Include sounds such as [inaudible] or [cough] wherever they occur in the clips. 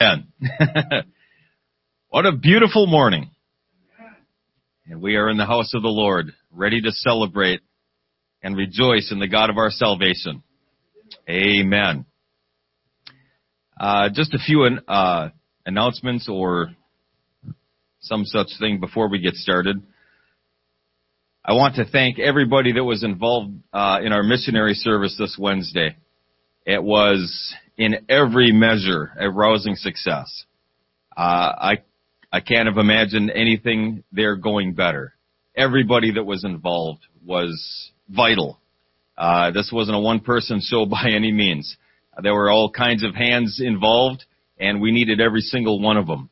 [laughs] What a beautiful morning. And we are in the house of the Lord, ready to celebrate and rejoice in the God of our salvation. Amen. Uh, just a few uh, announcements or some such thing before we get started. I want to thank everybody that was involved uh, in our missionary service this Wednesday. It was in every measure a rousing success. Uh, I I can't have imagined anything there going better. Everybody that was involved was vital. Uh, this wasn't a one-person show [laughs] by any means. There were all kinds of hands involved, and we needed every single one of them.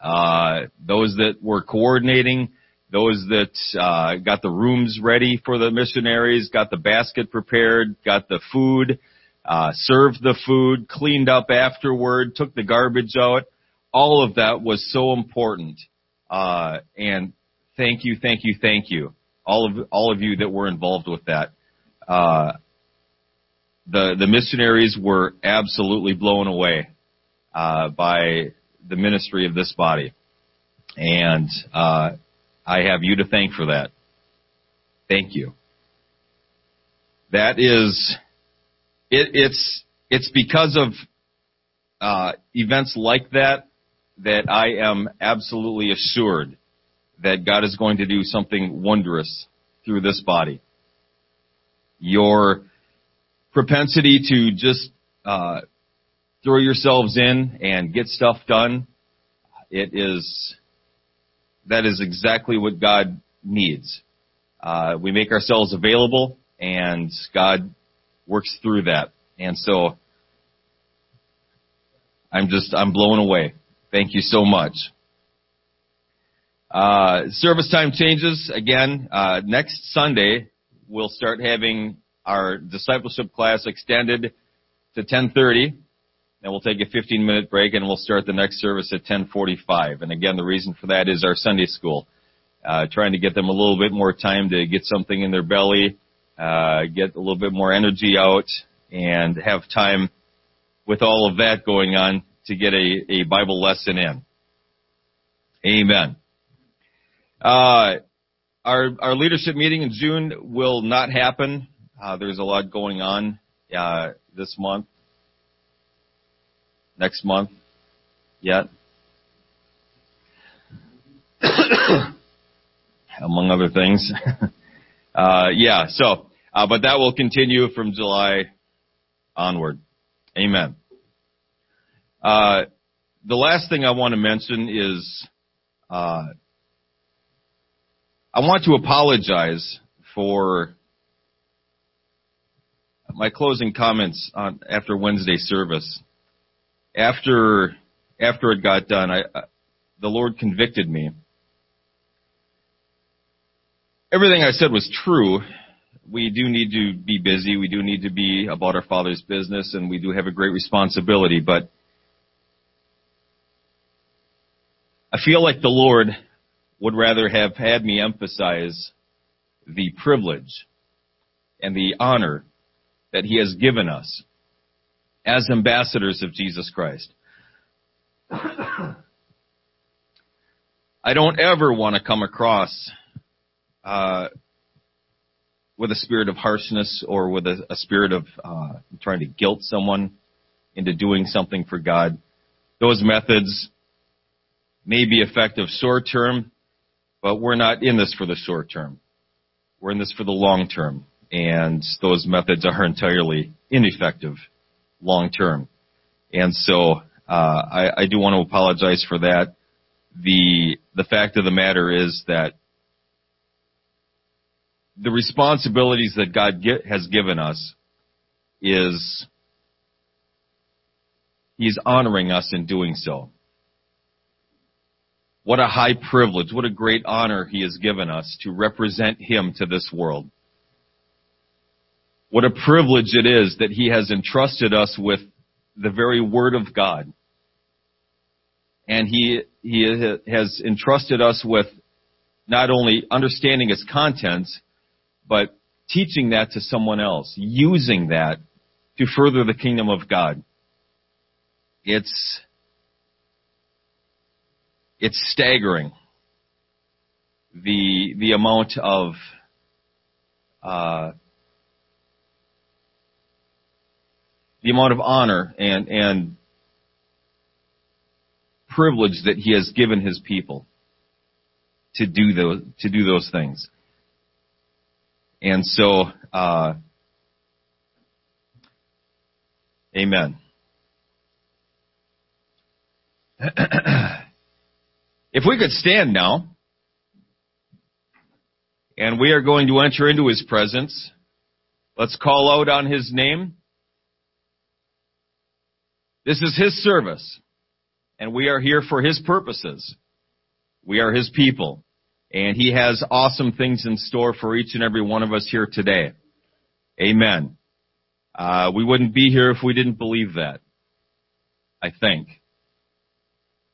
Uh, those that were coordinating, those that uh, got the rooms ready for the missionaries, got the basket prepared, got the food, uh, served the food, cleaned up afterward, took the garbage out. All of that was so important. Uh, and thank you, thank you, thank you. All of, all of you that were involved with that. Uh, the, the missionaries were absolutely blown away, uh, by the ministry of this body. And, uh, I have you to thank for that. Thank you. That is it, it's it's because of uh, events like that that I am absolutely assured that God is going to do something wondrous through this body. Your propensity to just uh, throw yourselves in and get stuff done, it is that is exactly what God needs. Uh, we make ourselves available, and God works through that. And so I'm just, I'm blown away. Thank you so much. Uh, service time changes again. Uh, next Sunday, we'll start having our discipleship class extended to 10:30. Then we'll take a 15 minute break and we'll start the next service at 10:45. And again, the reason for that is our Sunday school, uh, trying to get them a little bit more time to get something in their belly, uh, get a little bit more energy out, and have time with all of that going on to get a, a Bible lesson in. Amen. Uh, our our leadership meeting in June will not happen. Uh, there's a lot going on uh, this month, next month, yet, [coughs] among other things. [laughs] Uh, yeah, so uh, but that will continue from July onward. Amen. Uh, the last thing I want to mention is uh, I want to apologize for my closing comments on, after Wednesday service. After after it got done, I, the Lord convicted me. Everything I said was true, we do need to be busy. We do need to be about our Father's business, and we do have a great responsibility. But I feel like the Lord would rather have had me emphasize the privilege and the honor that He has given us as ambassadors of Jesus Christ. [coughs] I don't ever want to come across uh, with a spirit of harshness or with a, a spirit of uh, trying to guilt someone into doing something for God. Those methods may be effective short term, but we're not in this for the short term. We're in this for the long term, and those methods are entirely ineffective long term. And so uh, I, I do want to apologize for that. The the fact of the matter is that the responsibilities that God get, has given us is He's honoring us in doing so. What a high privilege, what a great honor He has given us to represent Him to this world. What a privilege it is that He has entrusted us with the very Word of God. And He, He has entrusted us with not only understanding its contents, but teaching that to someone else, using that to further the kingdom of God. It's, it's staggering the the amount of uh, the amount of honor and and privilege that he has given his people to do those to do those things. And so, uh, amen. [clears throat] if we could stand now, and we are going to enter into his presence, let's call out on his name. This is his service, and we are here for his purposes. We are his people, and he has awesome things in store for each and every one of us here today. Amen. Uh, we wouldn't be here if we didn't believe that. I think.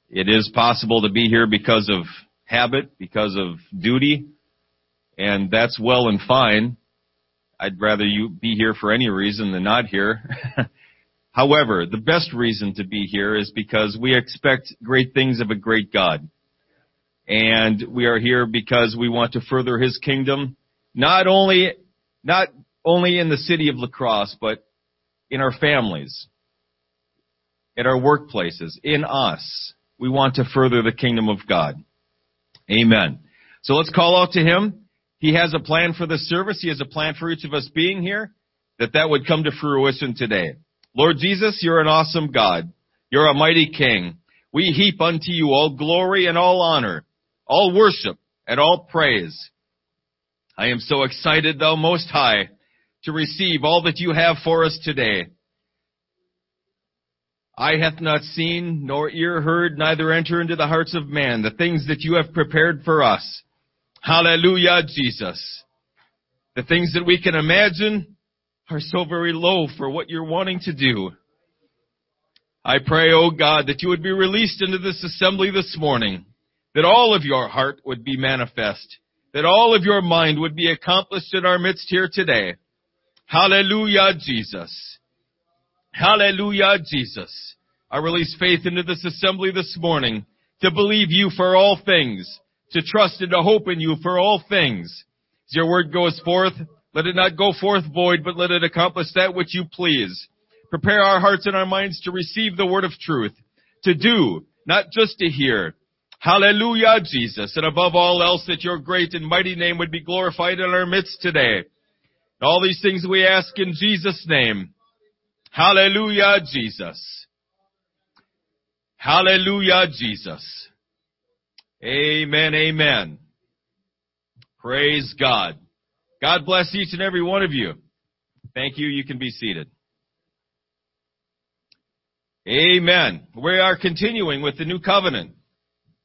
It is possible to be here because of habit, because of duty, and that's well and fine. I'd rather you be here for any reason than not here. [laughs] However, the best reason to be here is because we expect great things of a great God. And we are here because we want to further His kingdom, not only, not only in the city of La Crosse, but in our families, in our workplaces, in us. We want to further the kingdom of God. Amen. So let's call out to Him. He has a plan for this service. He has a plan for each of us being here, that that would come to fruition today. Lord Jesus, you're an awesome God. You're a mighty King. We heap unto you all glory and all honor, all worship and all praise. I am so excited, thou most high, to receive all that you have for us today. Eye hath not seen, nor ear heard, neither enter into the hearts of man the things that you have prepared for us. Hallelujah, Jesus. The things that we can imagine are so very low for what you're wanting to do. I pray, oh God, that you would be released into this assembly this morning, that all of your heart would be manifest, that all of your mind would be accomplished in our midst here today. Hallelujah, Jesus. Hallelujah, Jesus. I release faith into this assembly this morning to believe you for all things, to trust and to hope in you for all things. As your word goes forth, let it not go forth void, but let it accomplish that which you please. Prepare our hearts and our minds to receive the word of truth, to do, not just to hear. Hallelujah, Jesus. And above all else, that your great and mighty name would be glorified in our midst today. All these things we ask in Jesus' name. Hallelujah, Jesus. Hallelujah, Jesus. Amen, amen. Praise God. God bless each and every one of you. Thank you. You can be seated. Amen. We are continuing with the new covenant.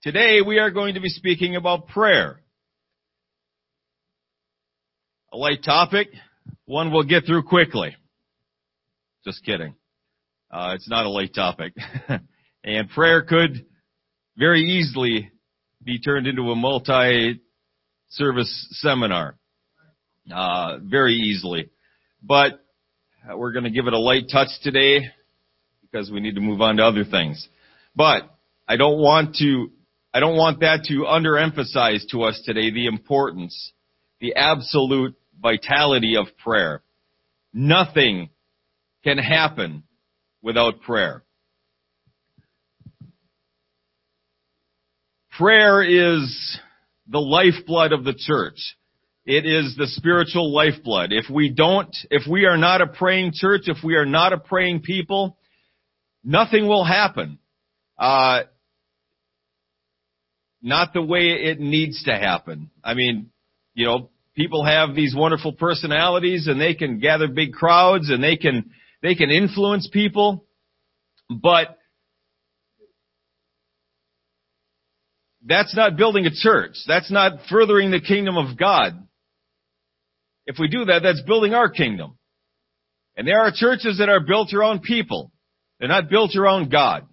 Today we are going to be speaking about prayer. A light topic, one we'll get through quickly. Just kidding. Uh, it's not a light topic. [laughs] and prayer could very easily be turned into a multi-service seminar. Uh, very easily. But we're going to give it a light touch today because we need to move on to other things. But I don't want to, I don't want that to underemphasize to us today the importance, the absolute vitality of prayer. Nothing can happen without prayer. Prayer is the lifeblood of the church. It is the spiritual lifeblood. If we don't, if we are not a praying church, if we are not a praying people, nothing will happen. Uh, not the way it needs to happen. I mean, you know, people have these wonderful personalities and they can gather big crowds and they can, they can influence people, but that's not building a church. That's not furthering the kingdom of God. If we do that, that's building our kingdom. And there are churches that are built around people. They're not built around God.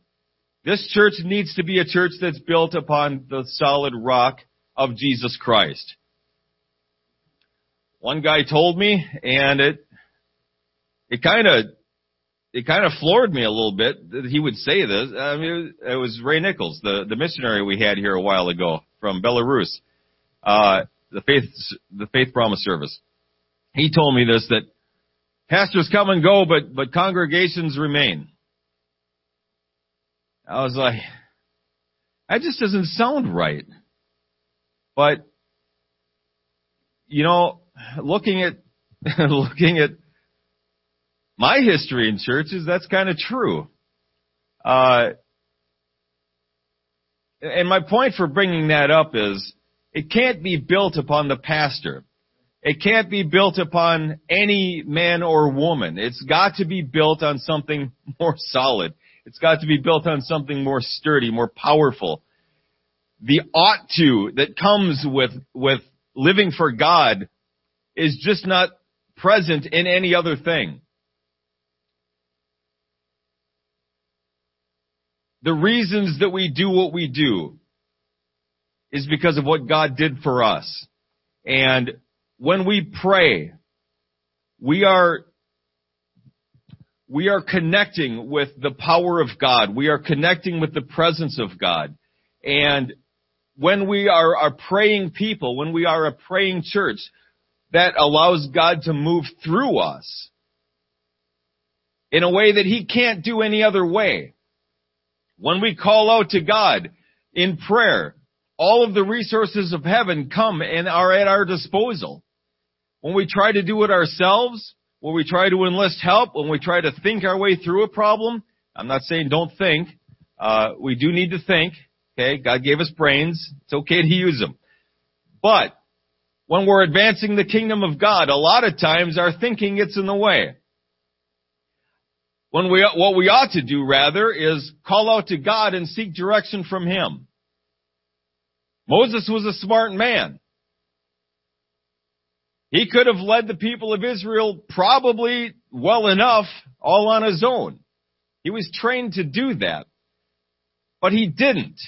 This church needs to be a church that's built upon the solid rock of Jesus Christ. One guy told me, and it, it kind of it kind of floored me a little bit that he would say this. I mean, it was Ray Nichols, the, the missionary we had here a while ago from Belarus, uh, the faith, the faith promise service. He told me this, that pastors come and go, but, but congregations remain. I was like, that just doesn't sound right. But, you know, looking at, [laughs] looking at my history in churches, that's kind of true. Uh, and my point for bringing that up is, it can't be built upon the pastor. It can't be built upon any man or woman. It's got to be built on something [laughs] more solid. It's got to be built on something more sturdy, more powerful. The ought to that comes with, with living for God is just not present in any other thing. The reasons that we do what we do is because of what God did for us. And when we pray, we are we are connecting with the power of God. We are connecting with the presence of God. And when we are a praying people, when we are a praying church, that allows God to move through us in a way that He can't do any other way. When we call out to God in prayer, all of the resources of heaven come and are at our disposal. When we try to do it ourselves, when we try to enlist help, when we try to think our way through a problem, I'm not saying don't think. Uh, we do need to think. Okay, God gave us brains. It's okay to use them. But when we're advancing the kingdom of God, a lot of times our thinking gets in the way. When we, what we ought to do rather is call out to God and seek direction from Him. Moses was a smart man. He could have led the people of Israel probably well enough all on his own. He was trained to do that. But he didn't.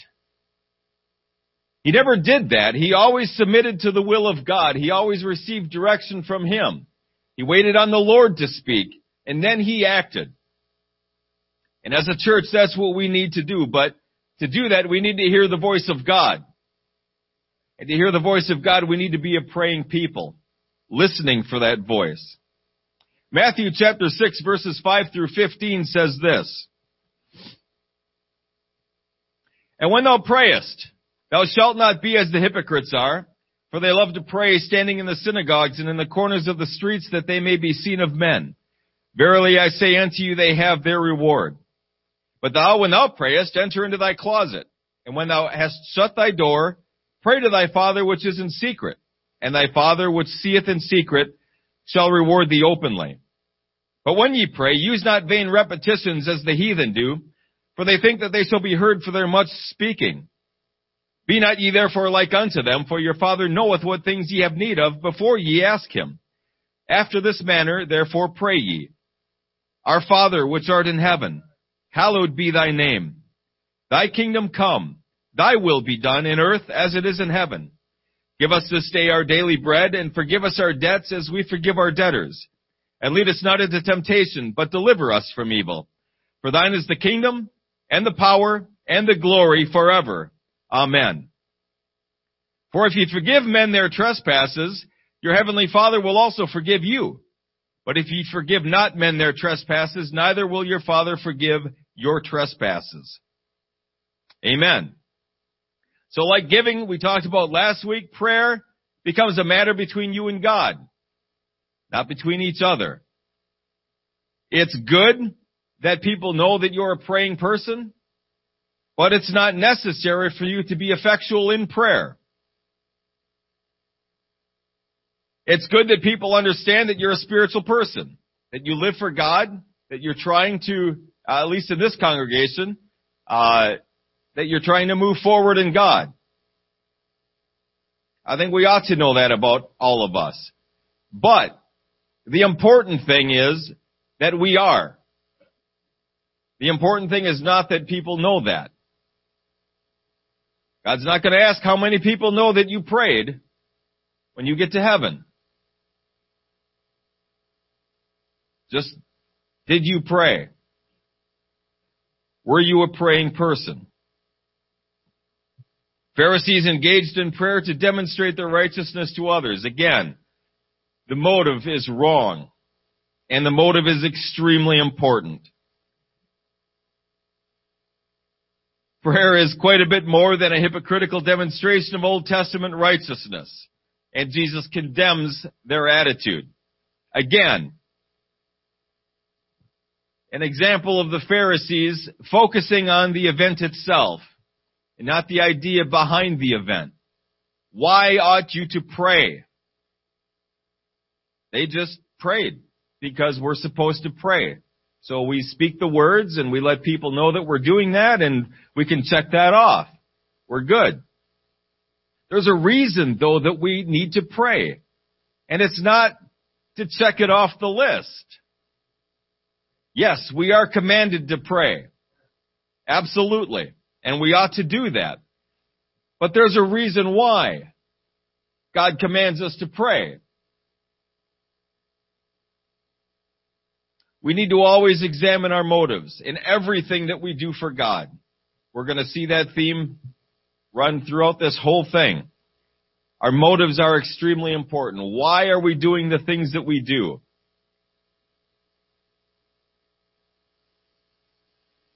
He never did that. He always submitted to the will of God. He always received direction from Him. He waited on the Lord to speak, and then he acted. And as a church, that's what we need to do. But to do that, we need to hear the voice of God. And to hear the voice of God, we need to be a praying people, listening for that voice. Matthew chapter 6 verses 5 through 15 says this. And when thou prayest, thou shalt not be as the hypocrites are, for they love to pray standing in the synagogues and in the corners of the streets that they may be seen of men. Verily I say unto you, they have their reward. But thou, when thou prayest, enter into thy closet, and when thou hast shut thy door, Pray to thy Father which is in secret, and thy Father which seeth in secret shall reward thee openly. But when ye pray, use not vain repetitions as the heathen do, for they think that they shall be heard for their much speaking. Be not ye therefore like unto them, for your Father knoweth what things ye have need of before ye ask him. After this manner, therefore pray ye. Our Father which art in heaven, hallowed be thy name. Thy kingdom come. Thy will be done in earth as it is in heaven. Give us this day our daily bread and forgive us our debts as we forgive our debtors. And lead us not into temptation, but deliver us from evil. For thine is the kingdom and the power and the glory forever. Amen. For if ye forgive men their trespasses, your heavenly Father will also forgive you. But if ye forgive not men their trespasses, neither will your Father forgive your trespasses. Amen. So like giving, we talked about last week, prayer becomes a matter between you and God, not between each other. It's good that people know that you're a praying person, but it's not necessary for you to be effectual in prayer. It's good that people understand that you're a spiritual person, that you live for God, that you're trying to, uh, at least in this congregation, uh, that you're trying to move forward in God. I think we ought to know that about all of us. But the important thing is that we are. The important thing is not that people know that. God's not going to ask how many people know that you prayed when you get to heaven. Just Did you pray? Were you a praying person? Pharisees engaged in prayer to demonstrate their righteousness to others. Again, the motive is wrong. And the motive is extremely important. Prayer is quite a bit more than a hypocritical demonstration of Old Testament righteousness. And Jesus condemns their attitude. Again, an example of the Pharisees focusing on the event itself and not the idea behind the event. Why ought you to pray? They just prayed because we're supposed to pray. So we speak the words and we let people know that we're doing that and we can check that off. We're good. There's a reason though that we need to pray. And it's not to check it off the list. Yes, we are commanded to pray. Absolutely. And we ought to do that. But there's a reason why God commands us to pray. We need to always examine our motives in everything that we do for God. We're going to see that theme run throughout this whole thing. Our motives are extremely important. Why are we doing the things that we do?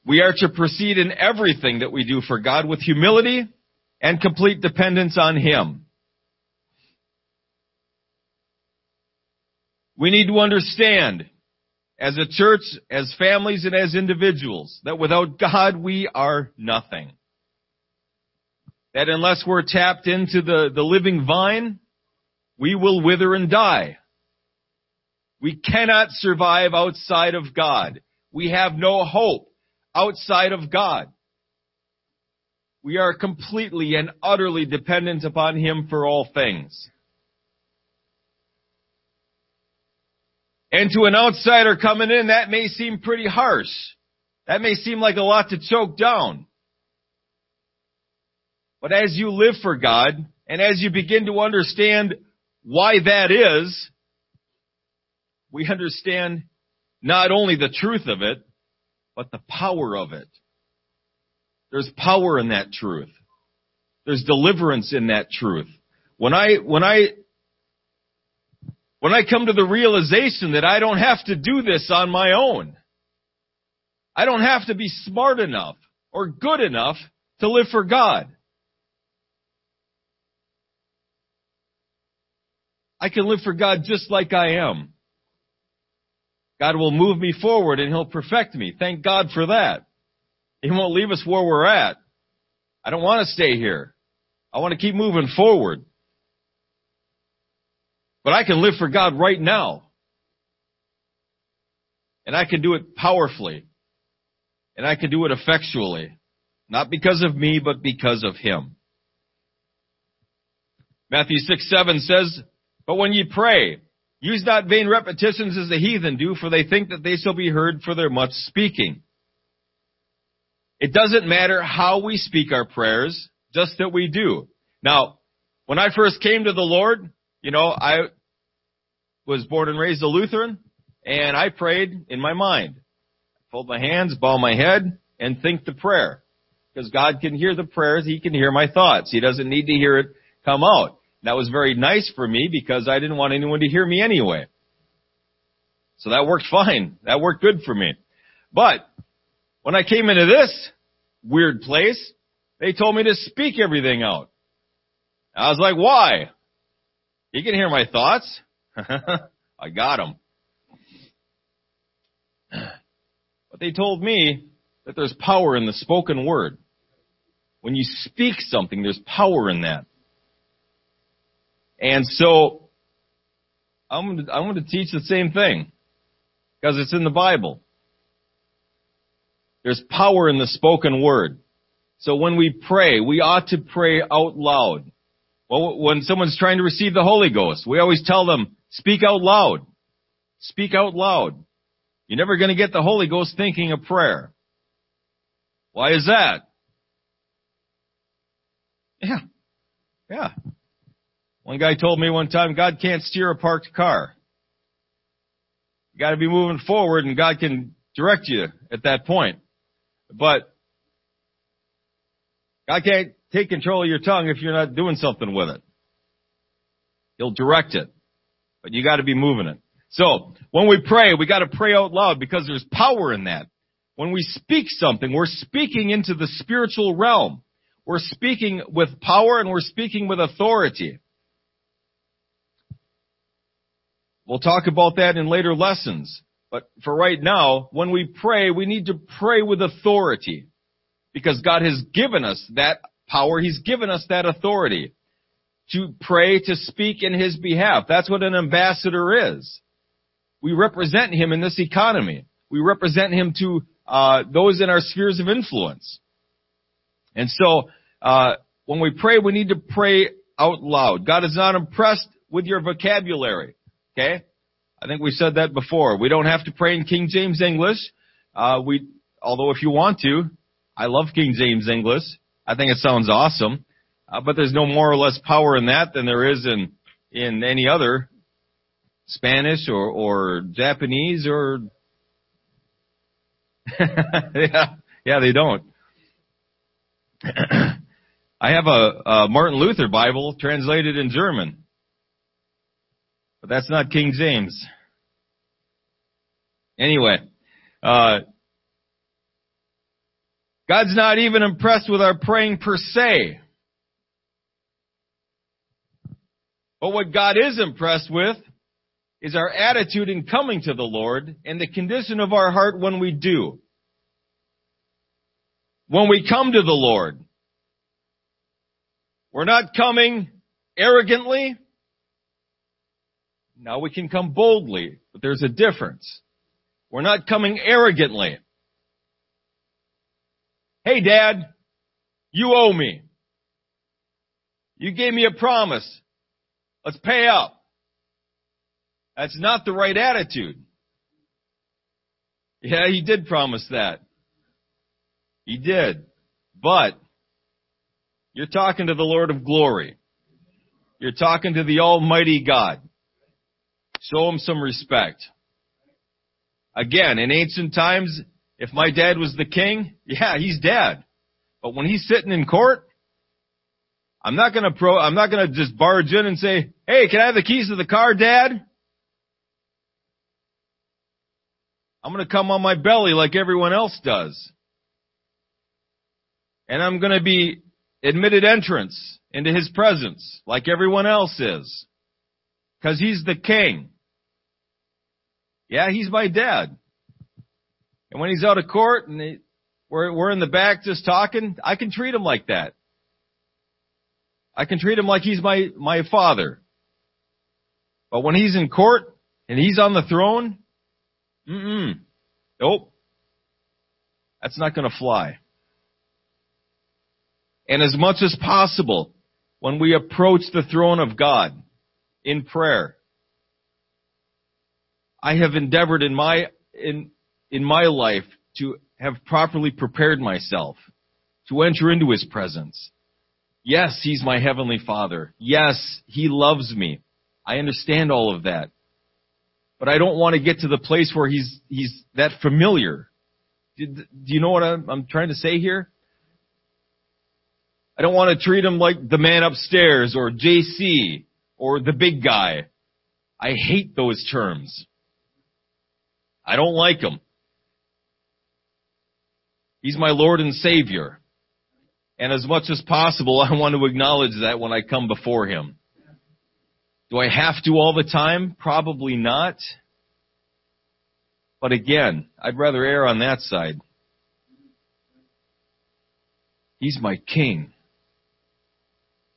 We are to proceed in everything that we do for God with humility and complete dependence on Him. We need to understand as a church, as families, and as individuals, that without God we are nothing. That unless we're tapped into the, the living vine, we will wither and die. We cannot survive outside of God. We have no hope outside of God. We are completely and utterly dependent upon Him for all things. And to an outsider coming in, that may seem pretty harsh. That may seem like a lot to choke down. But as you live for God, and as you begin to understand why that is, we understand not only the truth of it, but the power of it. There's power in that truth. There's deliverance in that truth. When I, when I when I come to the realization that I don't have to do this on my own. I don't have to be smart enough or good enough to live for God. I can live for God just like I am. God will move me forward and He'll perfect me. Thank God for that. He won't leave us where we're at. I don't want to stay here. I want to keep moving forward. But I can live for God right now. And I can do it powerfully. And I can do it effectually. Not because of me, but because of Him. Matthew 6, 7 says, But when ye pray, use not vain repetitions as the heathen do, for they think that they shall be heard for their much speaking. It doesn't matter how we speak our prayers, just that we do. Now, when I first came to the Lord, you know, I was born and raised a Lutheran, and I prayed in my mind. Fold my hands, bow my head, and think the prayer. Because God can hear the prayers, He can hear my thoughts. He doesn't need to hear it come out. That was very nice for me because I didn't want anyone to hear me anyway. So that worked fine. That worked good for me. But when I came into this weird place, they told me to speak everything out. I was like, why? You can hear my thoughts. [laughs] I got them. But they told me that there's power in the spoken word. When you speak something, there's power in that. And so, I'm going to, I'm going to teach the same thing. Because it's in the Bible. There's power in the spoken word. So when we pray, we ought to pray out loud. Well, when someone's trying to receive the Holy Ghost, we always tell them, Speak out loud. Speak out loud. You're never going to get the Holy Ghost thinking a prayer. Why is that? Yeah. Yeah. One guy told me one time, God can't steer a parked car. You gotta be moving forward and God can direct you at that point. But God can't take control of your tongue if you're not doing something with it. He'll direct it. But you gotta be moving it. So, when we pray, we gotta pray out loud because there's power in that. When we speak something, we're speaking into the spiritual realm. We're speaking with power and we're speaking with authority. We'll talk about that in later lessons. But for right now, when we pray, we need to pray with authority. Because God has given us that power. He's given us that authority to pray, to speak in His behalf. That's what an ambassador is. We represent Him in this economy. We represent Him to uh, those in our spheres of influence. And so, uh, when we pray, we need to pray out loud. God is not impressed with your vocabulary. Okay? I think we said that before. We don't have to pray in King James English. Uh, we, although if you want to, I love King James English. I think it sounds awesome. Uh, but there's no more or less power in that than there is in, in any other Spanish or, or Japanese or, [laughs] yeah, yeah, they don't. [clears throat] I have a, a Martin Luther Bible translated in German. But that's not King James. Anyway, uh, God's not even impressed with our praying per se. But what God is impressed with is our attitude in coming to the Lord and the condition of our heart when we do. When we come to the Lord, we're not coming arrogantly. Now we can come boldly, but there's a difference. We're not coming arrogantly. Hey dad, you owe me. You gave me a promise. Let's pay up. That's not the right attitude. Yeah, he did promise that. He did. But you're talking to the Lord of glory. You're talking to the Almighty God. Show him some respect. Again, in ancient times, if my dad was the king, [laughs] yeah, he's dead. But when he's sitting in court, I'm not gonna pro, I'm not gonna just barge in and say, hey, can I have the keys to the car, dad? I'm gonna come on my belly like everyone else does. And I'm gonna be admitted entrance into his presence like everyone else is. Cause he's the king. Yeah, he's my dad. And when he's out of court and they, we're, we're in the back just talking, I can treat him like that. I can treat him like he's my, my father. But when he's in court and he's on the throne, mm-mm, nope. That's not gonna fly. And as much as possible, when we approach the throne of God in prayer, I have endeavored in my, in, in my life to have properly prepared myself to enter into His presence. Yes, He's my Heavenly Father. Yes, He loves me. I understand all of that. But I don't want to get to the place where He's, He's that familiar. Do, do you know what I'm, I'm trying to say here? I don't want to treat him like the man upstairs or JC or the big guy. I hate those terms. I don't like him. He's my Lord and Savior. And as much as possible, [laughs] I want to acknowledge that when I come before Him. Do I have to all the time? Probably not. But again, I'd rather err on that side. He's my King.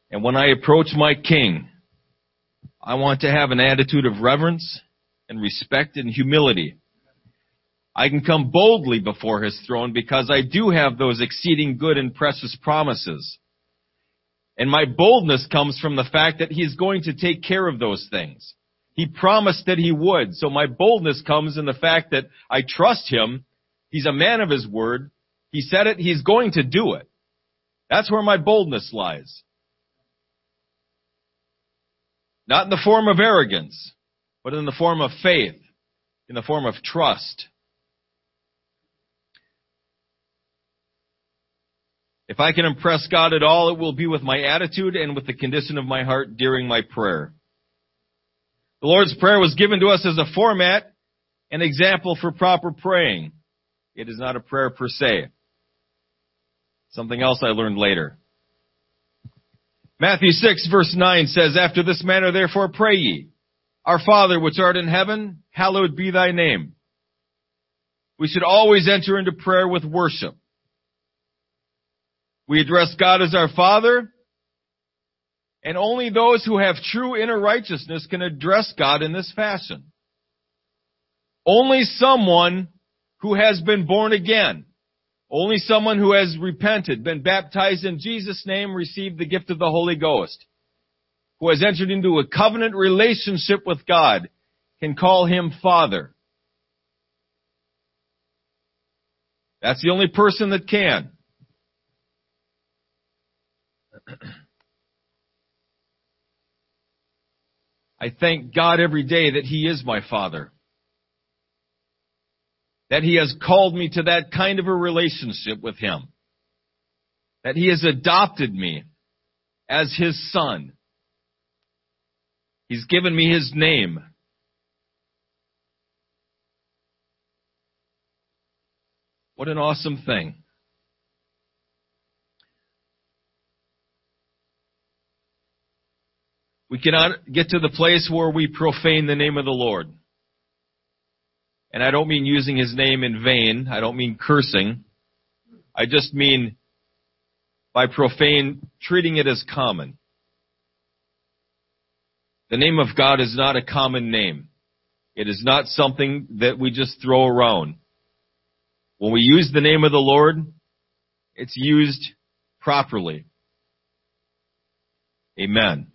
And when I approach my King, I want to have an attitude of reverence and respect and humility. I can come boldly before His throne because I do have those exceeding good and precious promises. And my boldness comes from the fact that He's going to take care of those things. He promised that He would. So my boldness comes in the fact that I trust Him. He's a man of His word. He said it. He's going to do it. That's where my boldness lies. Not in the form of arrogance, but in the form of faith in the form of trust. If I can impress God at all, it will be with my attitude and with the condition of my heart during my prayer. The Lord's Prayer was given to us as a format, an example for proper praying. It is not a prayer per se. Something else I learned later. Matthew 6 verse 9 says, After this manner therefore pray ye, Our Father which art in heaven, hallowed be thy name. We should always enter into prayer with worship. We address God as our Father, and only those who have true inner righteousness can address God in this fashion. Only someone who has been born again, only someone who has repented, been baptized in Jesus' name, received the gift of the Holy Ghost, who has entered into a covenant relationship with God, can call him Father. That's the only person that can. [clears throat] I thank God every day that He is my Father. That He has called me to that kind of a relationship with Him. That He has adopted me as His Son. He's given me His name. What an awesome thing. We cannot get to the place where we profane the name of the Lord. And I don't mean using his name in vain. I don't mean cursing. I just mean by profane, treating it as common. The name of God is not a common name. It is not something that we just throw around. When we use the name of the Lord, it's used properly. Amen.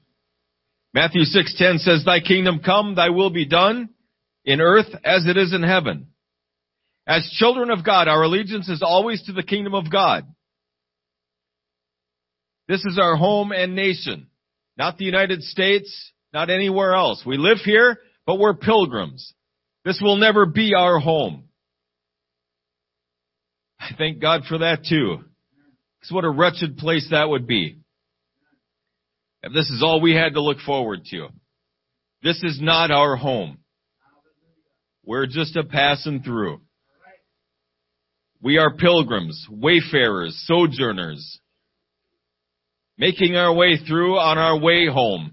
Matthew 6:10 says, "Thy kingdom come, thy will be done in earth as it is in heaven." As children of God, our allegiance is always to the kingdom of God. This is our home and nation, not the United States, not anywhere else. We live here, but we're pilgrims. This will never be our home. I thank God for that too. Because what a wretched place that would be. If this is all we had to look forward to. This is not our home. We're just a passing through. We are pilgrims, wayfarers, sojourners, making our way through on our way home.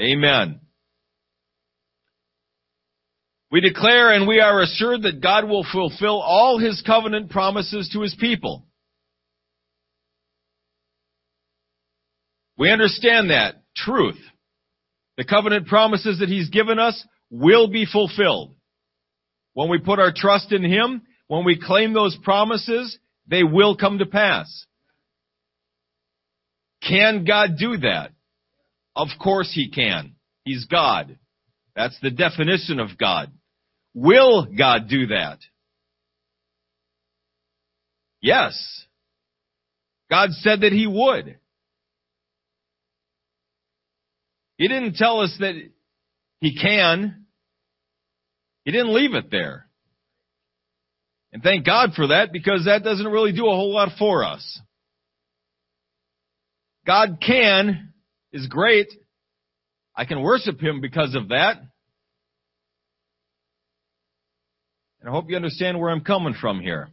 Amen. We declare and we are assured that God will fulfill all His covenant promises to His people. We understand that truth. The covenant promises that He's given us will be fulfilled. When we put our trust in Him, when we claim those promises, they will come to pass. Can God do that? Of course He can. He's God. That's the definition of God. Will God do that? Yes. God said that He would. He didn't tell us that he can. He didn't leave it there. And thank God for that because that doesn't really do a whole lot for us. God can is great. I can worship Him because of that. And I hope you understand where I'm coming from here.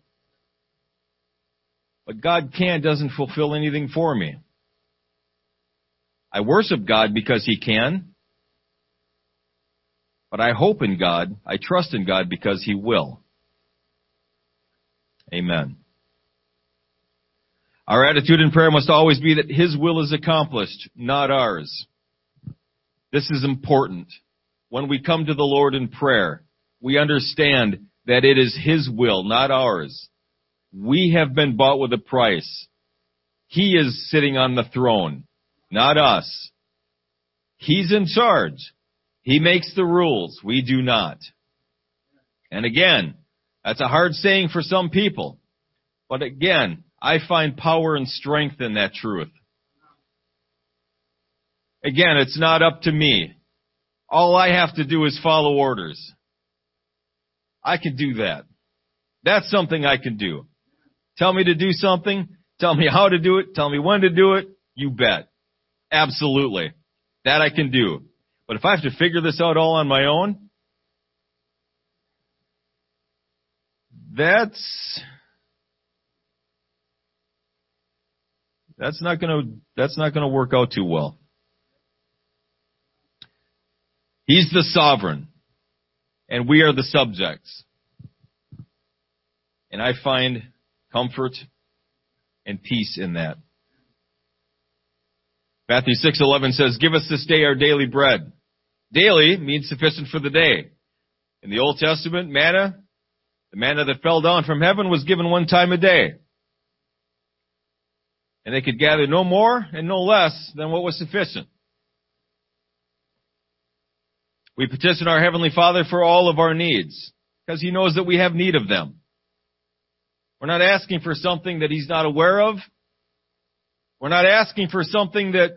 But God can doesn't fulfill anything for me. I worship God because He can. But I hope in God, I trust in God because He will. Amen. Our attitude in prayer must always be that His will is accomplished, not ours. This is important. When we come to the Lord in prayer, we understand that it is His will, not ours. We have been bought with a price. He is sitting on the throne not us. He's in charge. He makes the rules. We do not. And again, that's a hard saying for some people. But again, I find power and strength in that truth. Again, it's not up to me. All I have to do is follow orders. I can do that. That's something I can do. Tell me to do something. Tell me how to do it. Tell me when to do it. You bet. Absolutely. That I can do. But if I have to figure this out all on my own, that's, that's not gonna, that's not gonna work out too well. He's the sovereign and we are the subjects. And I find comfort and peace in that. Matthew 6:11 says, "Give us this day our daily bread." Daily means sufficient for the day. In the Old Testament, manna, the manna that fell down from heaven was given one time a day. And they could gather no more and no less than what was sufficient. We petition our Heavenly Father for all of our needs because He knows that we have need of them. We're not asking for something that He's not aware of. We're not asking for something that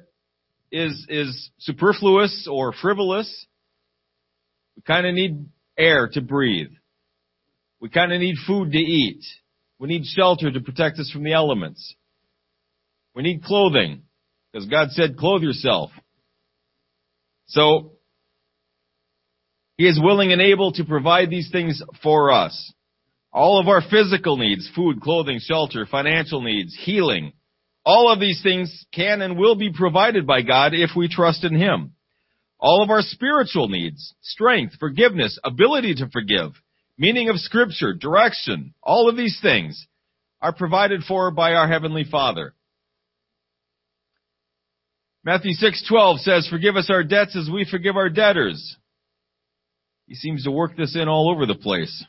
is, is superfluous or frivolous. We kind of need air to breathe. We kind of need food to eat. We need shelter to protect us from the elements. We need clothing because God said clothe yourself. So he is willing and able to provide these things for us. All of our physical needs, food, clothing, shelter, financial needs, healing, all of these things can and will be provided by God if we trust in Him. All of our spiritual needs, strength, forgiveness, ability to forgive, meaning of scripture, direction, all of these things are provided for by our Heavenly Father. Matthew 6:12 says, "Forgive us our debts as we forgive our debtors." He seems to work this in all over the place.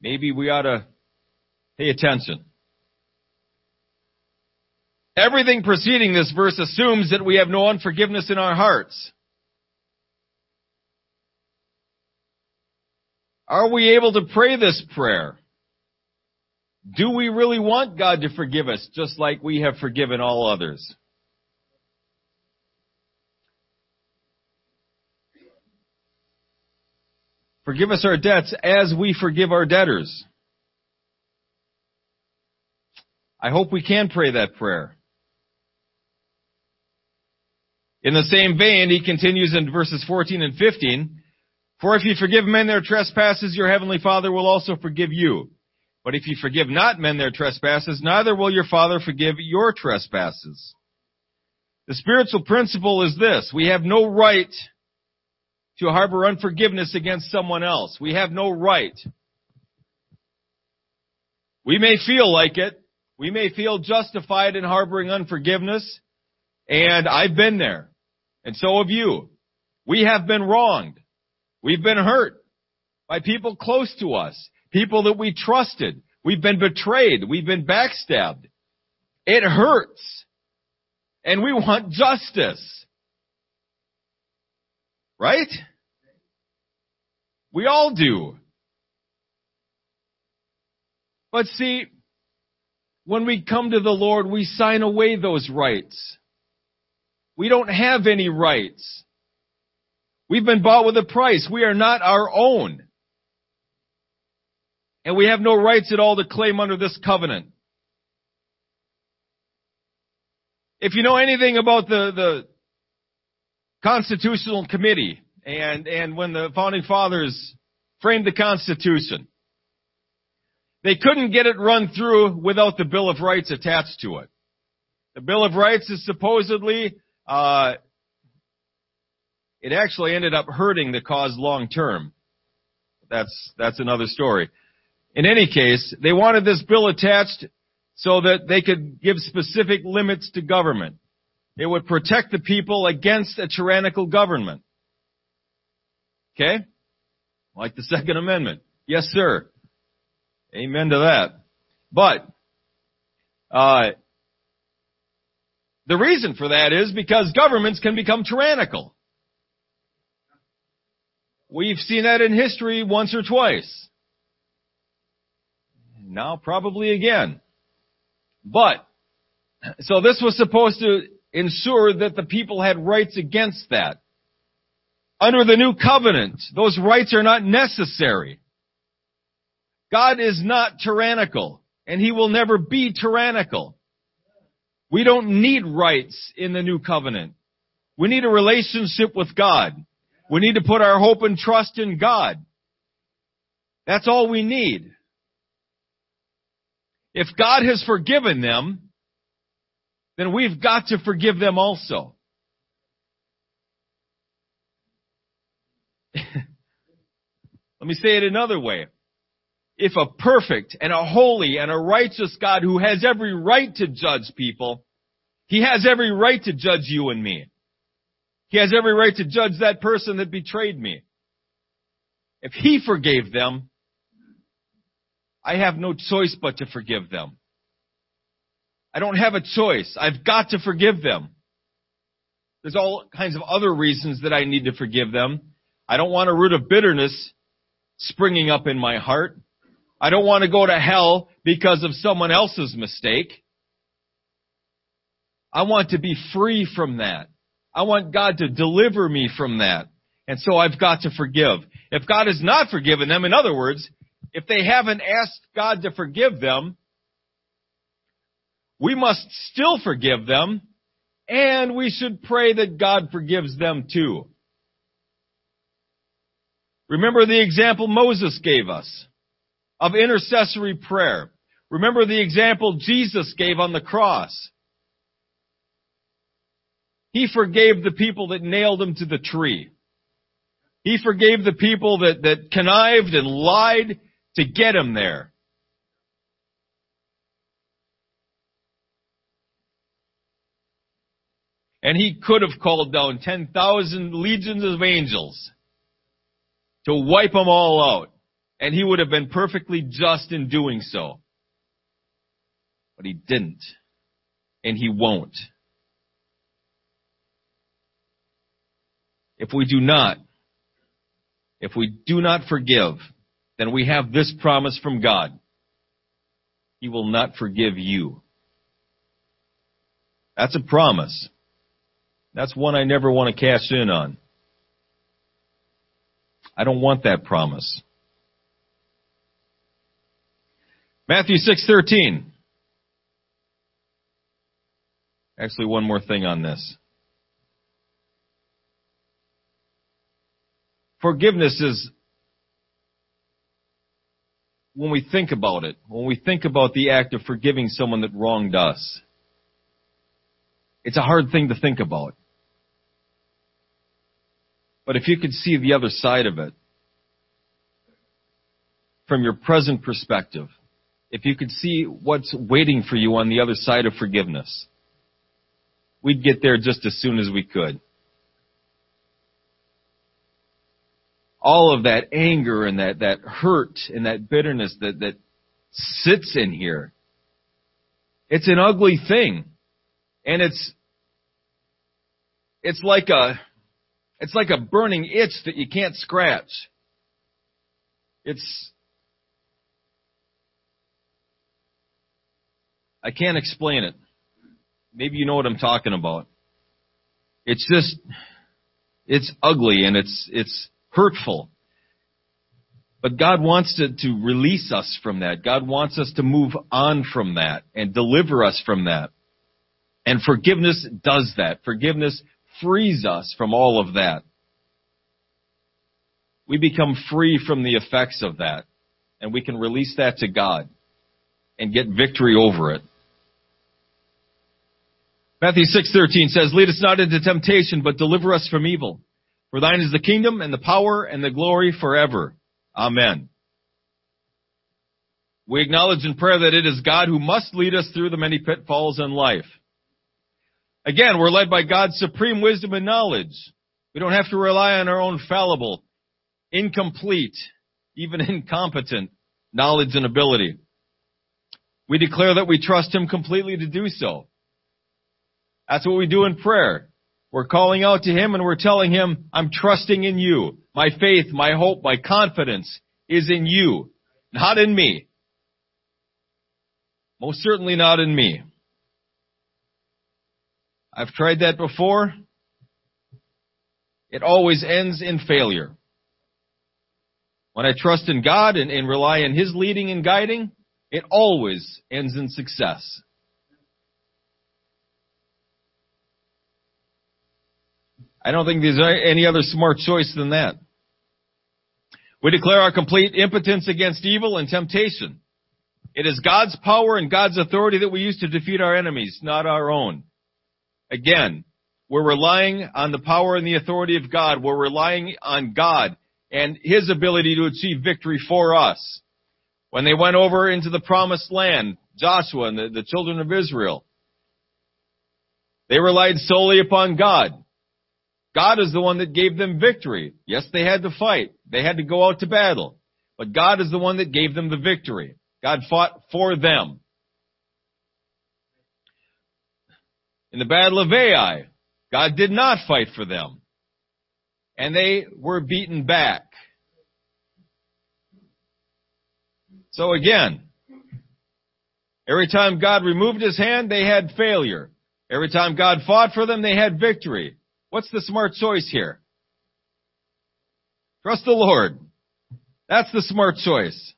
Maybe we ought to pay attention. Everything preceding this verse assumes that we have no unforgiveness in our hearts. Are we able to pray this prayer? Do we really want God to forgive us just like we have forgiven all others? Forgive us our debts as we forgive our debtors. I hope we can pray that prayer. In the same vein, he continues in verses 14 and 15, For if you forgive men their trespasses, your heavenly Father will also forgive you. But if you forgive not men their trespasses, neither will your Father forgive your trespasses. The spiritual principle is this, we have no right to harbor unforgiveness against someone else. We have no right. We may feel like it. We may feel justified in harboring unforgiveness. And I've been there. And so have you. We have been wronged. We've been hurt by people close to us. People that we trusted. We've been betrayed. We've been backstabbed. It hurts. And we want justice. Right? We all do. But see, when we come to the Lord, we sign away those rights. We don't have any rights. We've been bought with a price. We are not our own. And we have no rights at all to claim under this covenant. If you know anything about the, the Constitutional Committee and, and when the founding fathers framed the Constitution, they couldn't get it run through without the Bill of Rights attached to it. The Bill of Rights is supposedly, uh, it actually ended up hurting the cause long term. That's, that's another story. In any case, they wanted this bill attached so that they could give specific limits to government. It would protect the people against a tyrannical government. Okay? Like the Second Amendment. Yes, sir. Amen to that. But, uh, the reason for that is because governments can become tyrannical. We've seen that in history once or twice. Now probably again. But, so this was supposed to ensure that the people had rights against that. Under the new covenant, those rights are not necessary. God is not tyrannical, and He will never be tyrannical. We don't need rights in the new covenant. We need a relationship with God. We need to put our hope and trust in God. That's all we need. If God has forgiven them, then we've got to forgive them also. [laughs] Let me say it another way. If a perfect and a holy and a righteous God who has every right to judge people, He has every right to judge you and me. He has every right to judge that person that betrayed me. If He forgave them, I have no choice but to forgive them. I don't have a choice. I've got to forgive them. There's all kinds of other reasons that I need to forgive them. I don't want a root of bitterness springing up in my heart. I don't want to go to hell because of someone else's mistake. I want to be free from that. I want God to deliver me from that. And so I've got to forgive. If God has not forgiven them, in other words, if they haven't asked God to forgive them, we must still forgive them, and we should pray that God forgives them too. Remember the example Moses gave us of intercessory prayer. Remember the example Jesus gave on the cross. He forgave the people that nailed him to the tree. He forgave the people that, that connived and lied to get him there. And he could have called down 10,000 legions of angels to wipe them all out. And he would have been perfectly just in doing so. But he didn't. And he won't. If we do not, if we do not forgive, then we have this promise from God. He will not forgive you. That's a promise. That's one I never want to cash in on. I don't want that promise. Matthew 6:13. Actually one more thing on this. Forgiveness is when we think about it, when we think about the act of forgiving someone that wronged us, it's a hard thing to think about. But if you could see the other side of it, from your present perspective, if you could see what's waiting for you on the other side of forgiveness, we'd get there just as soon as we could. all of that anger and that, that hurt and that bitterness that, that sits in here. It's an ugly thing. And it's, it's like a, it's like a burning itch that you can't scratch. It's, I can't explain it. Maybe you know what I'm talking about. It's just, it's ugly and it's, it's, hurtful. But God wants to, to release us from that. God wants us to move on from that and deliver us from that. And forgiveness does that. Forgiveness frees us from all of that. We become free from the effects of that. And we can release that to God and get victory over it. Matthew 6:13 says, "Lead us not into temptation, but deliver us from evil." For thine is the kingdom and the power and the glory forever. Amen. We acknowledge in prayer that it is God who must lead us through the many pitfalls in life. Again, we're led by God's supreme wisdom and knowledge. We don't have to rely on our own fallible, incomplete, even [laughs] incompetent knowledge and ability. We declare that we trust Him completely to do so. That's what we do in prayer. We're calling out to Him and we're telling Him, I'm trusting in you. My faith, my hope, my confidence is in you, not in me. Most certainly not in me. I've tried that before. it always ends in failure. When I trust in God and, and rely on His leading and guiding, it always ends in success. I don't think there's any other smart choice than that. We declare our complete impotence against evil and temptation. It is God's power and God's authority that we use to defeat our enemies, not our own. Again, we're relying on the power and the authority of God. We're relying on God and His ability to achieve victory for us. When they went over into the promised land, Joshua and the, the children of Israel, they relied solely upon God. God is the one that gave them victory. Yes, they had to fight. They had to go out to battle. But God is the one that gave them the victory. God fought for them. In the battle of Ai, God did not fight for them. And they were beaten back. So again, every time God removed his hand, they had failure. Every time God fought for them, they had victory. What's the smart choice here? Trust the Lord. That's the smart choice.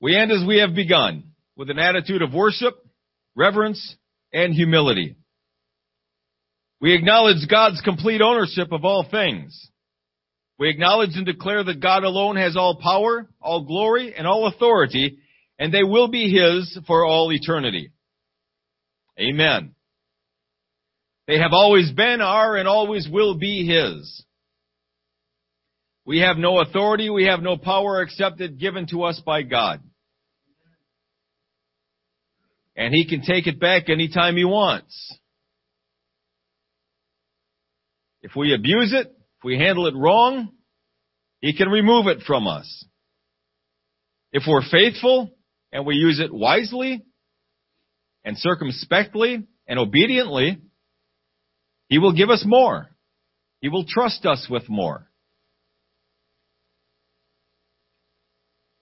We end as we have begun with an attitude of worship, reverence, and humility. We acknowledge God's complete ownership of all things. We acknowledge and declare that God alone has all power, all glory, and all authority, and they will be His for all eternity. Amen. They have always been, are, and always will be His. We have no authority, we have no power except it given to us by God. And He can take it back anytime He wants. If we abuse it, if we handle it wrong, He can remove it from us. If we're faithful and we use it wisely, and circumspectly and obediently, He will give us more. He will trust us with more.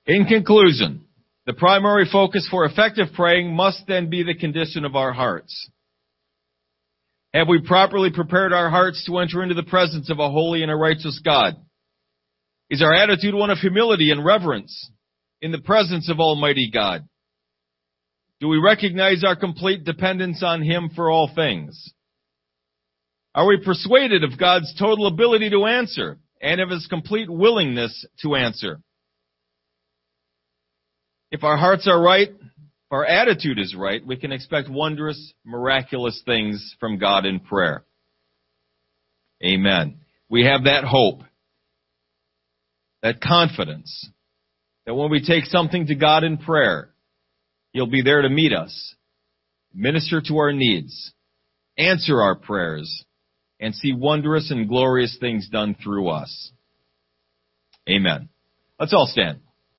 In conclusion, the primary focus for effective praying must then be the condition of our hearts. Have we properly prepared our hearts to enter into the presence of a holy and a righteous God? Is our attitude one of humility and reverence in the presence of Almighty God? Do we recognize our complete dependence on Him for all things? Are we persuaded of God's total ability to answer and of His complete willingness to answer? If our hearts are right, if our attitude is right, we can expect wondrous, miraculous things from God in prayer. Amen. We have that hope, that confidence, that when we take something to God in prayer, He'll be there to meet us, minister to our needs, answer our prayers, and see wondrous and glorious things done through us. Amen. Let's all stand.